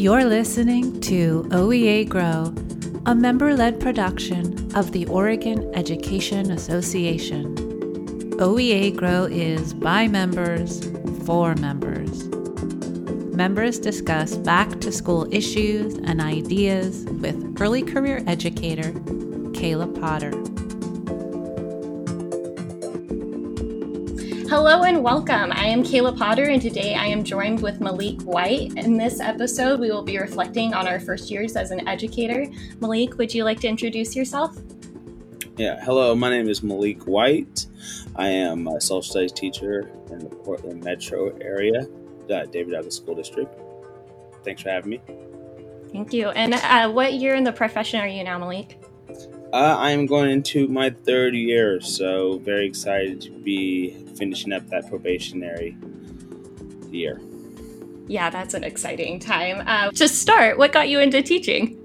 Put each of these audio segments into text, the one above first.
You're listening to OEA Grow, a member led production of the Oregon Education Association. OEA Grow is by members for members. Members discuss back to school issues and ideas with early career educator Kayla Potter. Hello and welcome. I am Kayla Potter, and today I am joined with Malik White. In this episode, we will be reflecting on our first years as an educator. Malik, would you like to introduce yourself? Yeah, hello, my name is Malik White. I am a social studies teacher in the Portland metro area, uh, David Douglas School District. Thanks for having me. Thank you. And uh, what year in the profession are you now, Malik? Uh, I am going into my third year, so very excited to be finishing up that probationary year. Yeah, that's an exciting time. Uh, to start, what got you into teaching?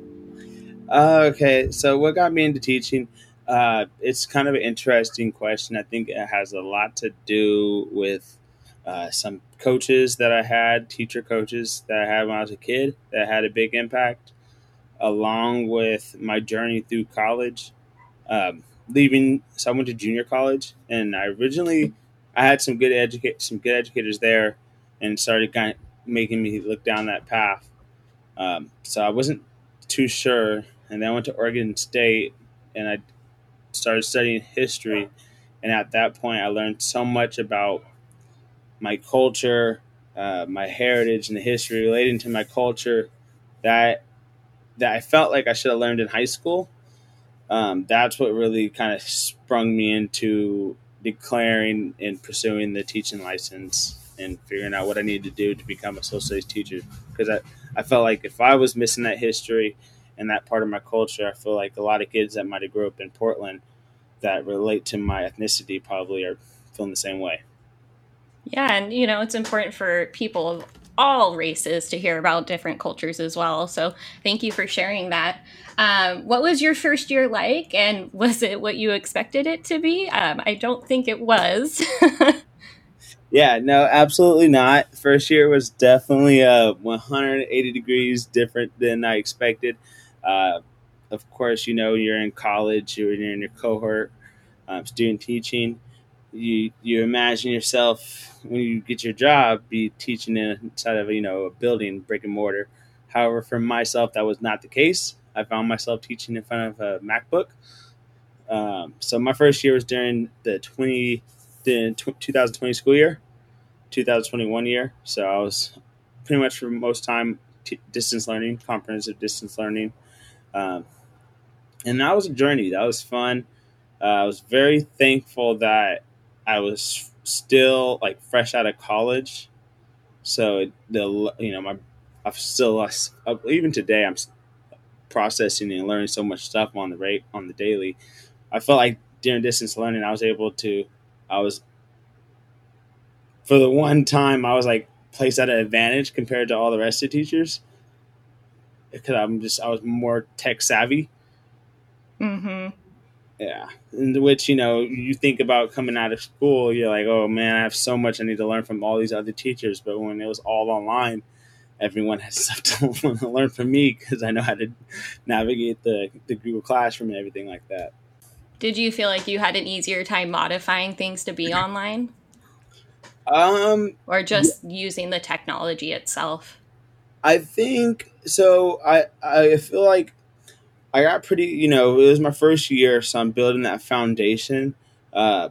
Uh, okay, so what got me into teaching? Uh, it's kind of an interesting question. I think it has a lot to do with uh, some coaches that I had, teacher coaches that I had when I was a kid that had a big impact along with my journey through college. Um, leaving, so I went to junior college, and I originally I had some good educate some good educators there, and started kind of making me look down that path. Um, so I wasn't too sure, and then I went to Oregon State, and I started studying history, and at that point I learned so much about my culture, uh, my heritage, and the history relating to my culture that that I felt like I should have learned in high school. Um, that's what really kind of sprung me into declaring and pursuing the teaching license and figuring out what I needed to do to become a social studies teacher. Because I, I felt like if I was missing that history and that part of my culture, I feel like a lot of kids that might have grew up in Portland that relate to my ethnicity probably are feeling the same way. Yeah, and you know, it's important for people of all races to hear about different cultures as well. So thank you for sharing that. Um, what was your first year like, and was it what you expected it to be? Um, I don't think it was. yeah, no, absolutely not. First year was definitely uh, 180 degrees different than I expected. Uh, of course, you know, you're in college, you're in your cohort, um, student teaching you you imagine yourself when you get your job be teaching inside of you know a building brick and mortar. However for myself that was not the case. I found myself teaching in front of a macbook. Um, so my first year was during the 20 the 2020 school year 2021 year. So i was pretty much for most time t- distance learning comprehensive distance learning. Um, and that was a journey. That was fun. Uh, i was very thankful that I was still like fresh out of college, so the you know my I've still even today I'm processing and learning so much stuff on the rate on the daily. I felt like during distance learning I was able to I was for the one time I was like placed at an advantage compared to all the rest of the teachers because I'm just I was more tech savvy. Mm-hmm. Yeah, in which you know you think about coming out of school, you're like, oh man, I have so much I need to learn from all these other teachers. But when it was all online, everyone has stuff to learn from me because I know how to navigate the the Google Classroom and everything like that. Did you feel like you had an easier time modifying things to be online? Um, or just yeah. using the technology itself? I think so. I I feel like I got pretty, you know, it was my first year, so I'm building that foundation. Uh,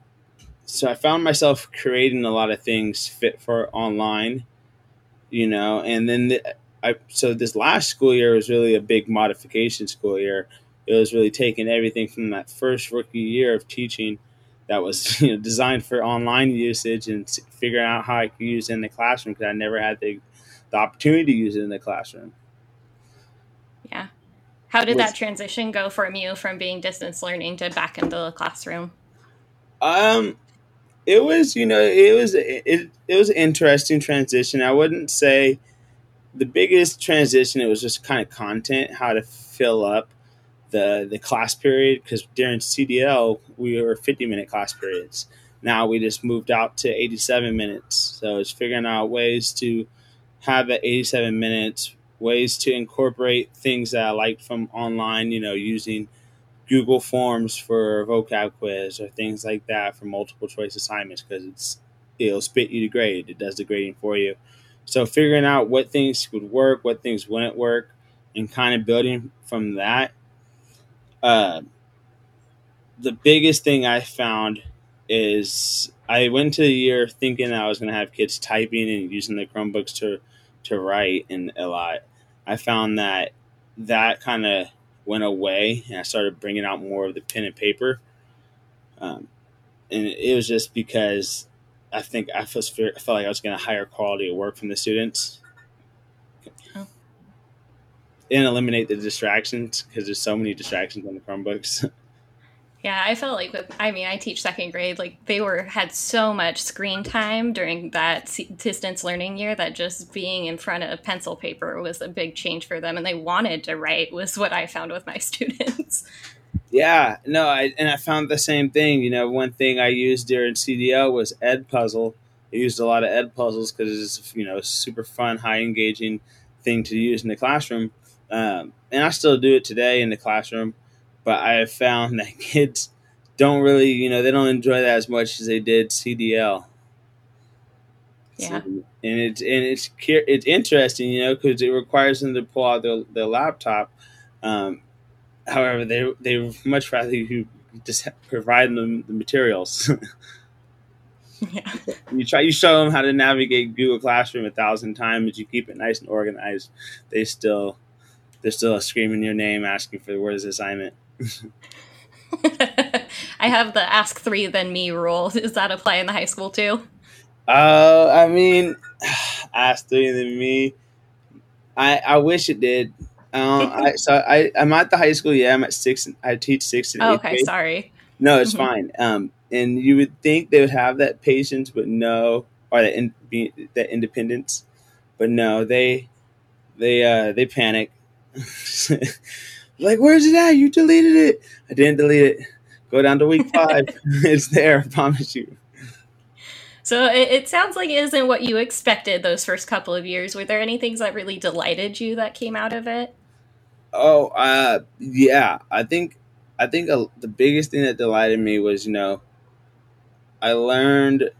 so I found myself creating a lot of things fit for online, you know, and then the, I so this last school year was really a big modification school year. It was really taking everything from that first rookie year of teaching that was you know designed for online usage and figuring out how I could use it in the classroom because I never had the the opportunity to use it in the classroom. Yeah, how did was, that transition go from you from being distance learning to back into the classroom? Um, it was you know it was it, it was an interesting transition. I wouldn't say the biggest transition. It was just kind of content, how to fill up the the class period because during CDL we were 50 minute class periods. Now we just moved out to 87 minutes. So it's figuring out ways to have that 87 minutes ways to incorporate things that I liked from online, you know, using Google Forms for vocab quiz or things like that for multiple choice assignments because it's it'll spit you the grade. It does the grading for you. So figuring out what things would work, what things wouldn't work, and kind of building from that. Uh, the biggest thing I found is I went to the year thinking I was going to have kids typing and using the Chromebooks to to write and a lot. I found that that kind of went away, and I started bringing out more of the pen and paper. Um, and it was just because I think I felt, I felt like I was getting a higher quality of work from the students. Oh. And eliminate the distractions because there's so many distractions on the Chromebooks. Yeah, I felt like with I mean, I teach second grade, like they were had so much screen time during that distance learning year that just being in front of pencil paper was a big change for them and they wanted to write was what I found with my students. Yeah, no, I and I found the same thing, you know, one thing I used during CDL was Edpuzzle. I used a lot of Edpuzzles cuz it's, you know, super fun, high engaging thing to use in the classroom. Um, and I still do it today in the classroom but I have found that kids don't really, you know, they don't enjoy that as much as they did CDL. Yeah, so, and it's and it's it's interesting, you know, because it requires them to pull out their, their laptop. Um, however, they they much rather you just provide them the materials. yeah. You try you show them how to navigate Google Classroom a thousand times. You keep it nice and organized. They still they're still screaming your name, asking for the assignment. I have the ask three then me rule. Does that apply in the high school too? Uh, I mean, ask three then me. I I wish it did. Um, I so I I'm at the high school. Yeah, I'm at six. I teach six and oh, Okay, grade. sorry. No, it's mm-hmm. fine. Um, and you would think they would have that patience, but no, or that in, be, that independence, but no, they they uh they panic. Like, where's it at? You deleted it. I didn't delete it. Go down to week five. it's there, I promise you. So it, it, sounds like it isn't what you expected those first couple of years. Were there any things that really delighted you that came out of it? Oh, uh, yeah. I think I think uh, the biggest thing that delighted me was you know I learned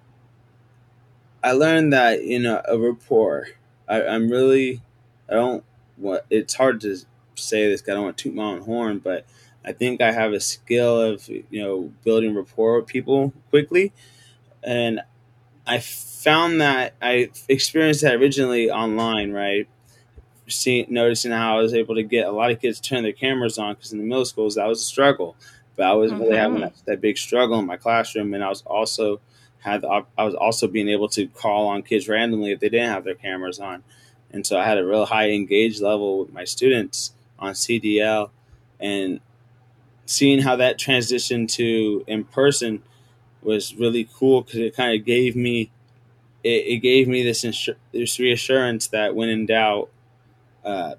I learned that you know a rapport. I, I'm really I don't what it's hard to say this. I don't want to toot my own horn, but I think I have a skill of you know building rapport with people quickly, and I found that I experienced that originally online, right? Seeing, noticing how I was able to get a lot of kids turn their cameras on because in the middle schools that was a struggle, but I was mm-hmm. really having that, that, big struggle in my classroom, and I was also had the, I was also being able to call on kids randomly if they didn't have their cameras on, and so I had a real high engaged level with my students on CDL, and seeing how that transitioned to in person was really cool because it kind of gave me it, it, gave me this insur- this reassurance that when in doubt, uh,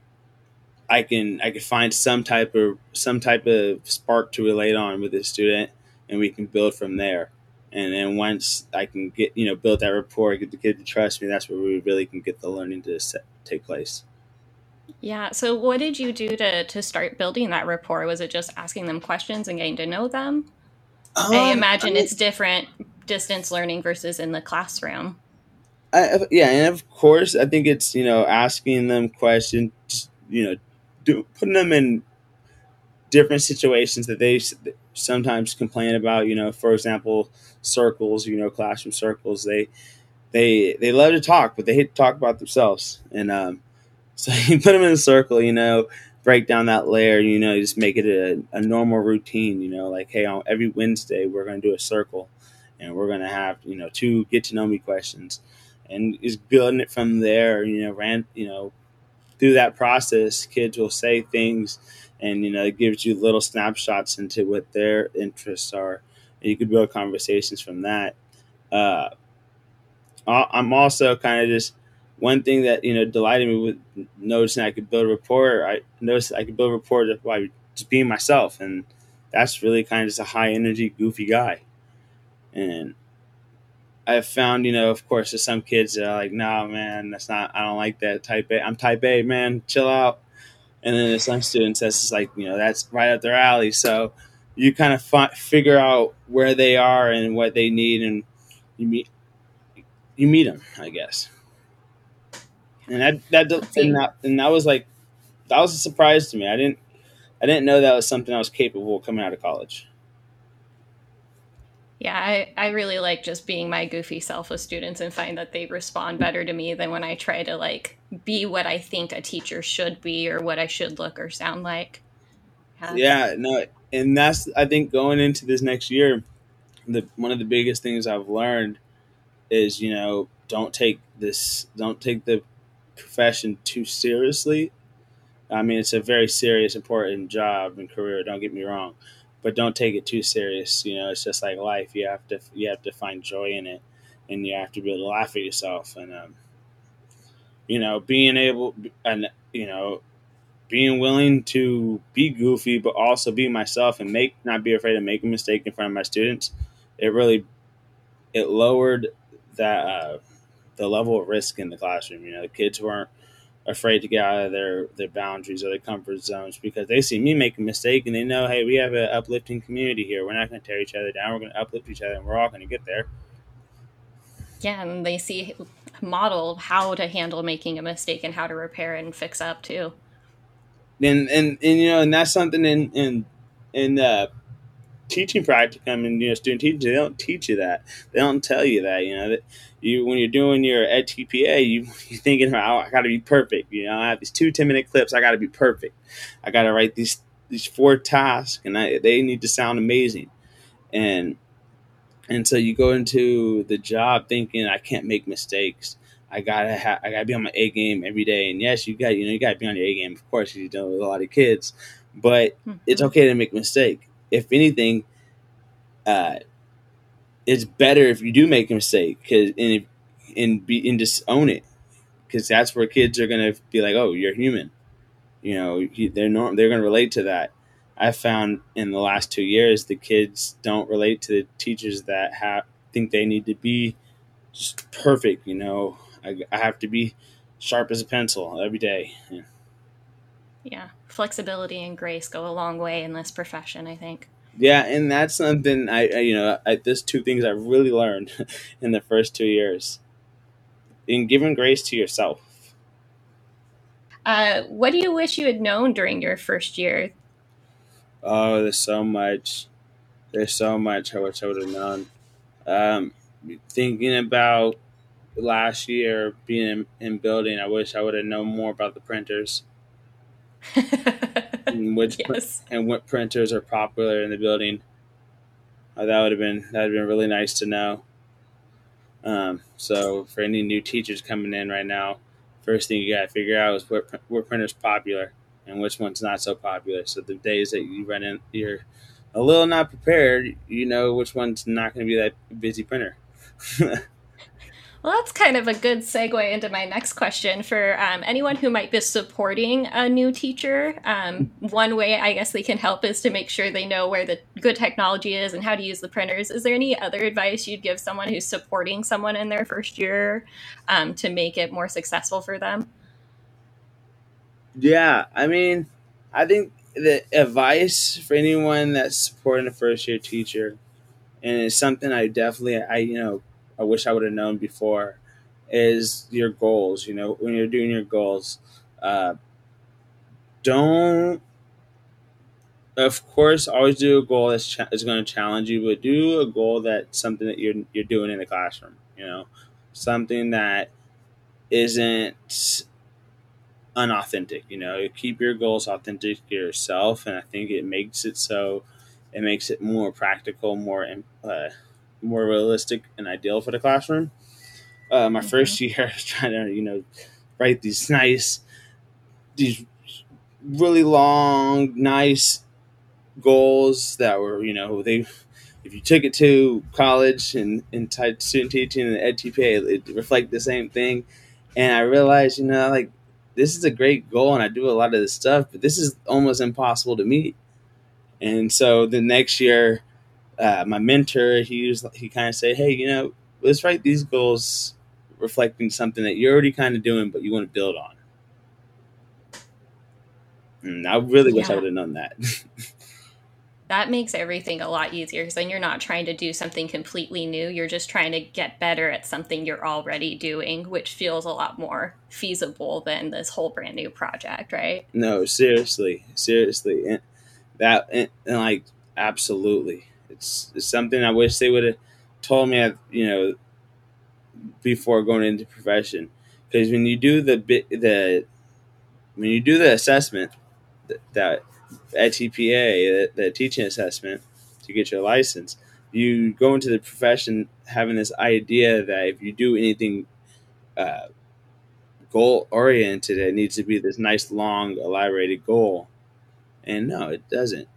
I can I can find some type of some type of spark to relate on with the student, and we can build from there. And then once I can get you know build that rapport, get the kid to trust me, that's where we really can get the learning to set, take place. Yeah. So, what did you do to to start building that rapport? Was it just asking them questions and getting to know them? Um, I imagine I mean, it's different distance learning versus in the classroom. I, yeah, and of course, I think it's you know asking them questions, you know, do, putting them in different situations that they sometimes complain about. You know, for example, circles. You know, classroom circles. They they they love to talk, but they hate to talk about themselves. And um, so you put them in a circle, you know, break down that layer, you know, just make it a, a normal routine, you know, like, hey, on every Wednesday, we're going to do a circle and we're going to have, you know, two get to know me questions and just building it from there, you know, ran, you know, through that process, kids will say things and, you know, it gives you little snapshots into what their interests are. And you could build conversations from that. Uh, I'm also kind of just, one thing that you know delighted me with noticing I could build a rapport. I noticed I could build a rapport by just being myself, and that's really kind of just a high energy, goofy guy. And I've found, you know, of course, there's some kids that are like, "Nah, man, that's not. I don't like that type A. I'm type A, man. Chill out." And then there's some students that's just like, you know, that's right up their alley. So you kind of fi- figure out where they are and what they need, and you meet you meet them, I guess. And that that and that and that was like that was a surprise to me. I didn't I didn't know that was something I was capable of coming out of college. Yeah, I, I really like just being my goofy self with students and find that they respond better to me than when I try to like be what I think a teacher should be or what I should look or sound like. Yeah, yeah no, and that's I think going into this next year, the one of the biggest things I've learned is you know don't take this don't take the profession too seriously. I mean, it's a very serious, important job and career. Don't get me wrong, but don't take it too serious. You know, it's just like life. You have to you have to find joy in it, and you have to be able to laugh at yourself. And um, you know, being able and you know, being willing to be goofy, but also be myself and make not be afraid to make a mistake in front of my students. It really it lowered that uh, the level of risk in the classroom. You know, the kids weren't afraid to get out of their their boundaries or their comfort zones because they see me make a mistake and they know, hey, we have an uplifting community here. We're not going to tear each other down. We're going to uplift each other, and we're all going to get there. Yeah, and they see model how to handle making a mistake and how to repair and fix up too. And and, and you know, and that's something in in in uh, teaching practicum and you know student teaching they don't teach you that. They don't tell you that you know that you when you're doing your edTPA you you're thinking about oh, i gotta be perfect you know i have these two 10 minute clips i gotta be perfect. I gotta write these these four tasks and I, they need to sound amazing. And and so you go into the job thinking i can't make mistakes. I gotta ha- I gotta be on my A game every day, and yes, you got you know you gotta be on your A game, of course, you deal with a lot of kids, but mm-hmm. it's okay to make a mistake if anything, uh, it's better if you do make a mistake because and and be and just own it because that's where kids are gonna be like, oh, you're human. You know, they're norm- they're gonna relate to that. I found in the last two years the kids don't relate to the teachers that have think they need to be just perfect. You know, I, I have to be sharp as a pencil every day. Yeah yeah, flexibility and grace go a long way in this profession, I think. Yeah, and that's something I, I you know, I, there's two things I really learned in the first two years. In giving grace to yourself. Uh, what do you wish you had known during your first year? Oh, there's so much. There's so much I wish I would have known. Um, thinking about last year being in, in building, I wish I would have known more about the printers and which yes. and what printers are popular in the building. Uh, that would have been that would have been really nice to know. Um, so for any new teachers coming in right now, first thing you got to figure out is what what printer's popular and which one's not so popular. So the days that you run in, you're a little not prepared. You know which one's not going to be that busy printer. Well, that's kind of a good segue into my next question for um, anyone who might be supporting a new teacher. Um, one way I guess they can help is to make sure they know where the good technology is and how to use the printers. Is there any other advice you'd give someone who's supporting someone in their first year um, to make it more successful for them? Yeah, I mean, I think the advice for anyone that's supporting a first year teacher, and it's something I definitely, I you know I wish I would have known before is your goals. You know, when you're doing your goals, uh, don't, of course, always do a goal that's cha- going to challenge you, but do a goal that's something that you're you're doing in the classroom. You know, something that isn't unauthentic. You know, keep your goals authentic to yourself, and I think it makes it so it makes it more practical, more uh, more realistic and ideal for the classroom. Uh, my mm-hmm. first year, I was trying to, you know, write these nice, these really long, nice goals that were, you know, they, if you took it to college and, and student teaching and edTPA, it, it reflect the same thing. And I realized, you know, like this is a great goal and I do a lot of this stuff, but this is almost impossible to meet. And so the next year, uh, my mentor, he was he kind of said, "Hey, you know, let's write these goals reflecting something that you're already kind of doing, but you want to build on. And I really wish I would have known that. that makes everything a lot easier because then you're not trying to do something completely new. You're just trying to get better at something you're already doing, which feels a lot more feasible than this whole brand new project, right? No, seriously, seriously, and that and, and like absolutely, it's, it's something I wish they would have told me. You know, before going into profession, because when you do the the when you do the assessment that edTPA, the, the teaching assessment to get your license, you go into the profession having this idea that if you do anything uh, goal oriented, it needs to be this nice, long, elaborated goal. And no, it doesn't.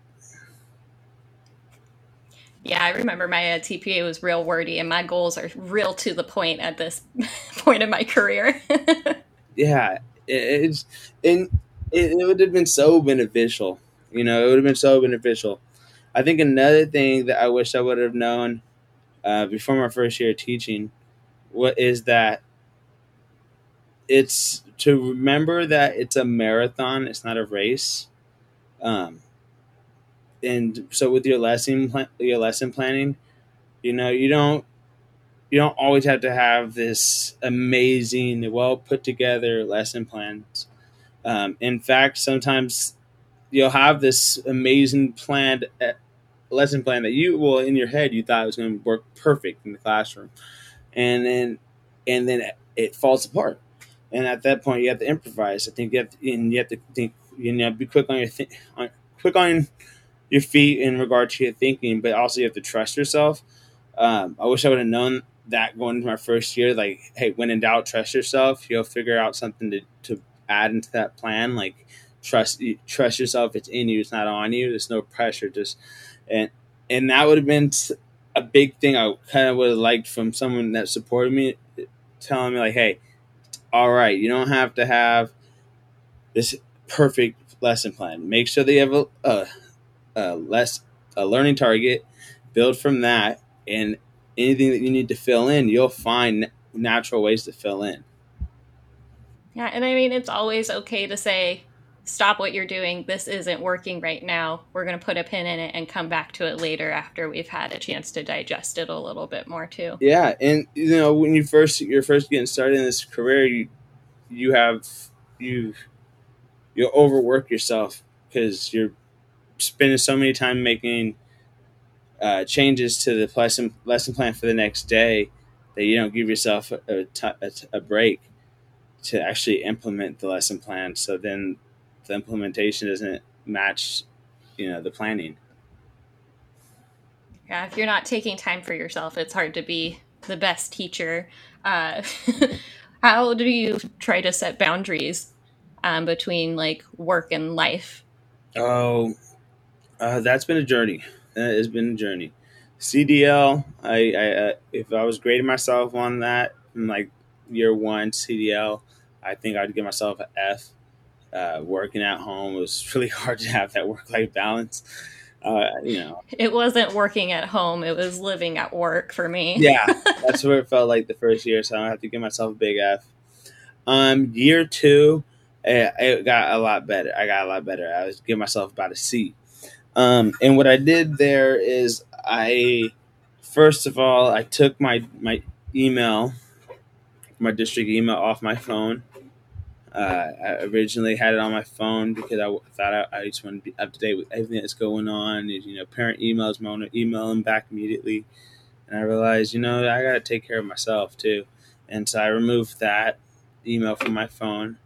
Yeah, I remember my uh, TPA was real wordy, and my goals are real to the point at this point in my career. yeah, it, it's and it, it would have been so beneficial. You know, it would have been so beneficial. I think another thing that I wish I would have known uh, before my first year of teaching what is that it's to remember that it's a marathon, it's not a race. Um, and so with your lesson your lesson planning, you know, you don't you don't always have to have this amazing, well put together lesson plans. Um, in fact, sometimes you'll have this amazing planned uh, lesson plan that you well in your head you thought it was going to work perfect in the classroom, and then and then it falls apart. And at that point, you have to improvise. I think you have to, and you have to think. You know, be quick on your th- on, quick on your feet in regard to your thinking, but also you have to trust yourself. Um, I wish I would have known that going into my first year. Like, hey, when in doubt, trust yourself. You'll figure out something to, to add into that plan. Like, trust trust yourself. It's in you. It's not on you. There's no pressure. Just and and that would have been a big thing. I kind of would have liked from someone that supported me, telling me like, hey, all right, you don't have to have this perfect lesson plan. Make sure you have a, a a less a learning target, build from that, and anything that you need to fill in, you'll find natural ways to fill in. Yeah, and I mean it's always okay to say stop what you're doing. This isn't working right now. We're going to put a pin in it and come back to it later after we've had a chance to digest it a little bit more too. Yeah, and you know when you first you're first getting started in this career, you you have you you overwork yourself because you're spending so many time making uh, changes to the lesson lesson plan for the next day that you don't give yourself a, a, a break to actually implement the lesson plan. So then the implementation doesn't match, you know, the planning. Yeah, if you're not taking time for yourself, it's hard to be the best teacher. Uh, how do you try to set boundaries um, between like work and life? Oh, uh, that's been a journey. That has been a journey. CDL, I, I uh, if I was grading myself on that in like year one CDL, I think I'd give myself an F. Uh, working at home was really hard to have that work life balance. Uh, you know, it wasn't working at home; it was living at work for me. yeah, that's what it felt like the first year. So I have to give myself a big F. Um, year two, it, it got a lot better. I got a lot better. I was giving myself about a C. Um, and what I did there is I, first of all, I took my my email, my district email off my phone. Uh, I originally had it on my phone because I thought I, I, just wanted to be up to date with everything that's going on. You know, parent emails, want to email them back immediately. And I realized, you know, I got to take care of myself too. And so I removed that email from my phone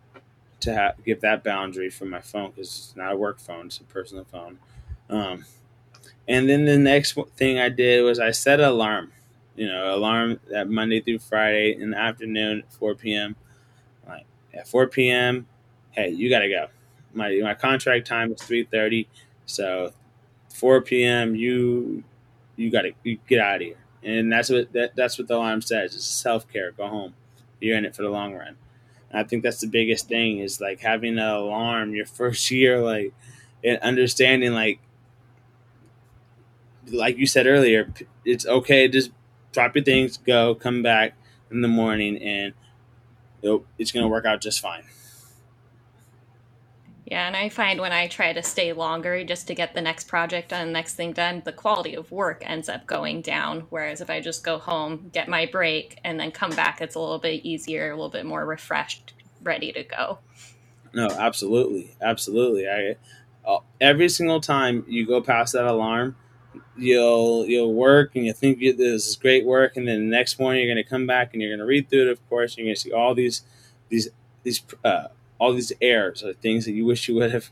to give that boundary from my phone because it's not a work phone, it's a personal phone. Um, and then the next thing I did was I set an alarm, you know, alarm that Monday through Friday in the afternoon, 4 p.m. Like at 4 p.m., hey, you got to go. My my contract time is 3:30, so 4 p.m. you you got to you get out of here. And that's what that, that's what the alarm says. It's self care. Go home. You're in it for the long run. And I think that's the biggest thing is like having an alarm your first year, like and understanding like like you said earlier, it's okay just drop your things, go, come back in the morning, and it's going to work out just fine. Yeah, and I find when I try to stay longer just to get the next project done, the next thing done, the quality of work ends up going down. Whereas if I just go home, get my break, and then come back, it's a little bit easier, a little bit more refreshed, ready to go. No, absolutely, absolutely. I uh, every single time you go past that alarm, you'll you'll work and you think this is great work, and then the next morning you're going to come back and you're going to read through it. Of course, you're going to see all these these these uh, all these errors or things that you wish you would have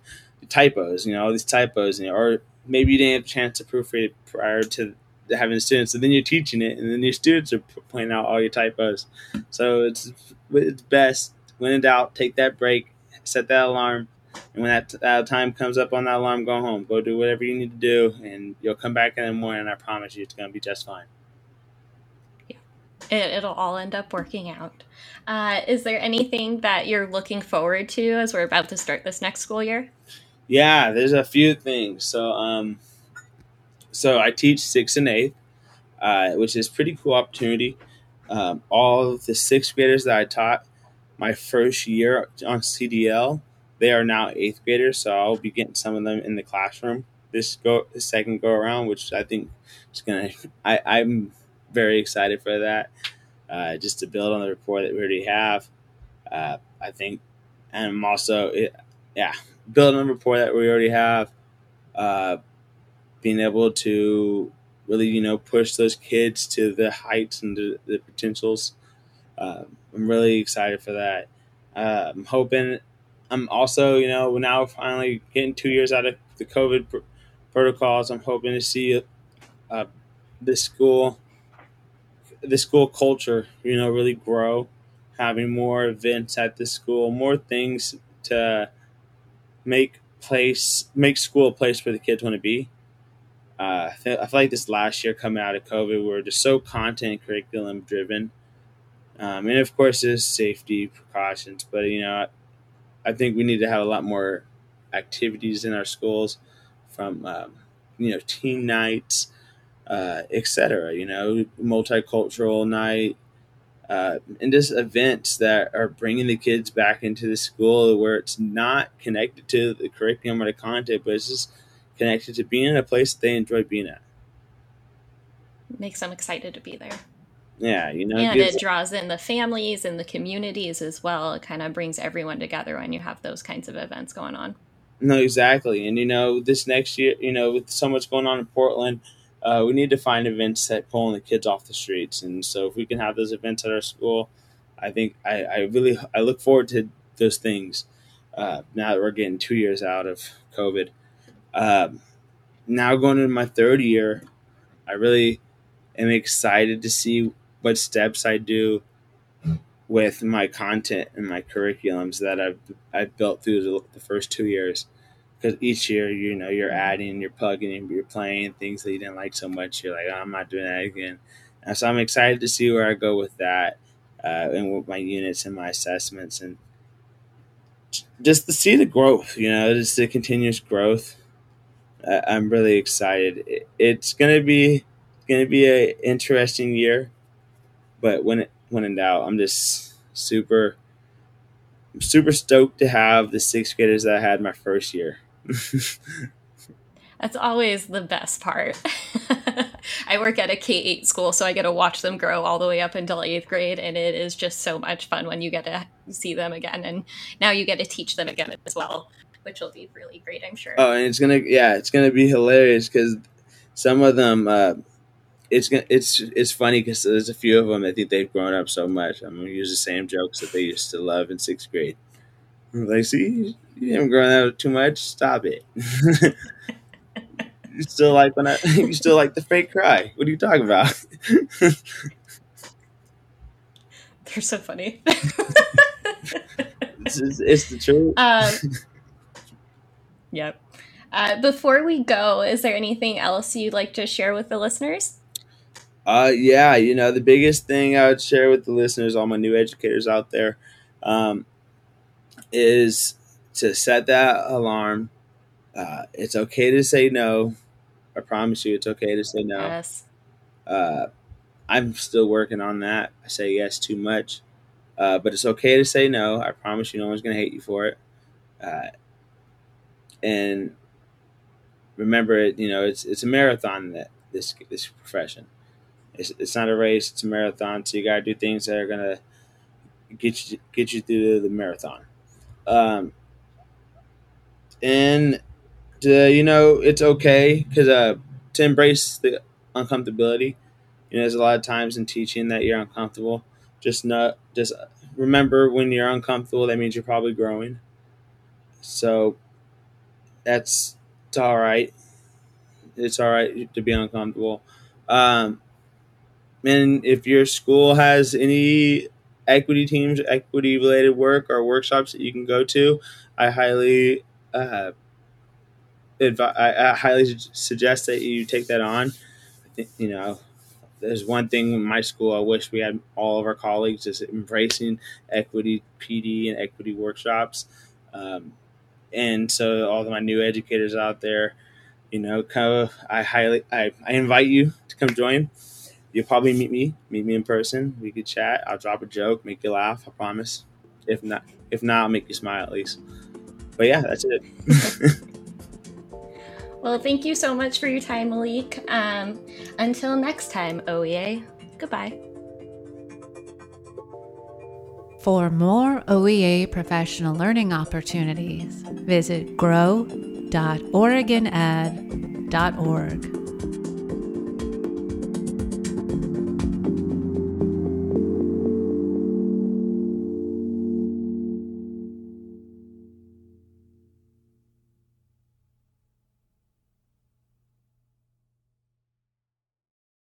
typos, you know, all these typos, you know, or maybe you didn't have a chance to proofread it prior to having students, and then you're teaching it, and then your students are pointing out all your typos. So it's it's best when in doubt, take that break, set that alarm, and when that, that time comes up on that alarm, go home, go do whatever you need to do, and you'll come back in the morning. I promise you, it's going to be just fine. Yeah, it, will all end up working out. Uh, is there anything that you're looking forward to as we're about to start this next school year? Yeah, there's a few things. So, um, so I teach sixth and eighth, uh, which is pretty cool opportunity. Um, all the sixth graders that I taught my first year on CDL, they are now eighth graders. So I'll be getting some of them in the classroom this go the second go around, which I think is gonna. I, I'm very excited for that uh, just to build on the rapport that we already have. Uh, I think, and I'm also, yeah, building on the rapport that we already have. Uh, being able to really, you know, push those kids to the heights and the, the potentials. Uh, I'm really excited for that. I'm hoping. I'm also, you know, now finally getting two years out of the COVID pr- protocols. I'm hoping to see uh, this school the school culture, you know, really grow, having more events at the school, more things to make place make school a place where the kids want to be. Uh, I, feel, like this last year coming out of COVID, we are just so content curriculum driven, um, and of course, there's safety precautions. But you know, I think we need to have a lot more activities in our schools, from um, you know team nights uh, etc. You know, multicultural night, uh, and just events that are bringing the kids back into the school where it's not connected to the curriculum or the content, but it's just connected to being in a place they enjoy being at. Makes them excited to be there. Yeah, you know, and it draws in the families and the communities as well. It kind of brings everyone together when you have those kinds of events going on. No, exactly. And you know, this next year, you know, with so much going on in Portland, uh, we need to find events that pulling the kids off the streets. And so if we can have those events at our school, I think I, I really I look forward to those things. Uh, now that we're getting two years out of COVID, um, now going into my third year, I really am excited to see what steps I do with my content and my curriculums that I've I've built through the, the first two years because each year you know you're adding, you're plugging, you're playing things that you didn't like so much. You're like, oh, I'm not doing that again. And so I'm excited to see where I go with that, uh, and with my units and my assessments, and just to see the growth. You know, just the continuous growth. Uh, I'm really excited. It, it's gonna be gonna be a interesting year, but when it, when in doubt, I'm just super. I'm super stoked to have the sixth graders that I had my first year. That's always the best part. I work at a K 8 school, so I get to watch them grow all the way up until eighth grade, and it is just so much fun when you get to see them again. And now you get to teach them again as well, which will be really great, I'm sure. Oh, and it's gonna, yeah, it's gonna be hilarious because some of them, uh, it's it's it's funny because there's a few of them I think they've grown up so much. I'm gonna use the same jokes that they used to love in sixth grade. Like, see, you haven't grown out too much. Stop it. you still like when I you still like the fake cry. What are you talking about? They're so funny. it's, it's, the truth. Um, yep. Uh, before we go, is there anything else you'd like to share with the listeners? Uh, yeah, you know, the biggest thing I would share with the listeners, all my new educators out there, um, is to set that alarm. Uh, it's okay to say no. I promise you, it's okay to say no. Yes. Uh, I'm still working on that. I say yes too much, uh, but it's okay to say no. I promise you, no one's going to hate you for it. Uh, and remember, you know, it's it's a marathon that this this profession. It's, it's not a race; it's a marathon. So you got to do things that are to get you get you through the, marathon. Um, and to, you know, it's okay because uh, to embrace the uncomfortability. You know, there's a lot of times in teaching that you're uncomfortable. Just not just remember when you're uncomfortable, that means you're probably growing. So that's it's all right. It's all right to be uncomfortable. Um, and if your school has any equity teams, equity related work or workshops that you can go to, I highly, uh, I, I highly suggest that you take that on. You know, there's one thing in my school I wish we had all of our colleagues just embracing equity PD and equity workshops. Um, and so all of my new educators out there, you know, of, I highly, I, I invite you to come join. You'll probably meet me, meet me in person. We could chat. I'll drop a joke, make you laugh. I promise. If not, if not, I'll make you smile at least. But yeah, that's it. well, thank you so much for your time, Malik. Um, until next time, OEA. Goodbye. For more OEA professional learning opportunities, visit grow.oregoned.org.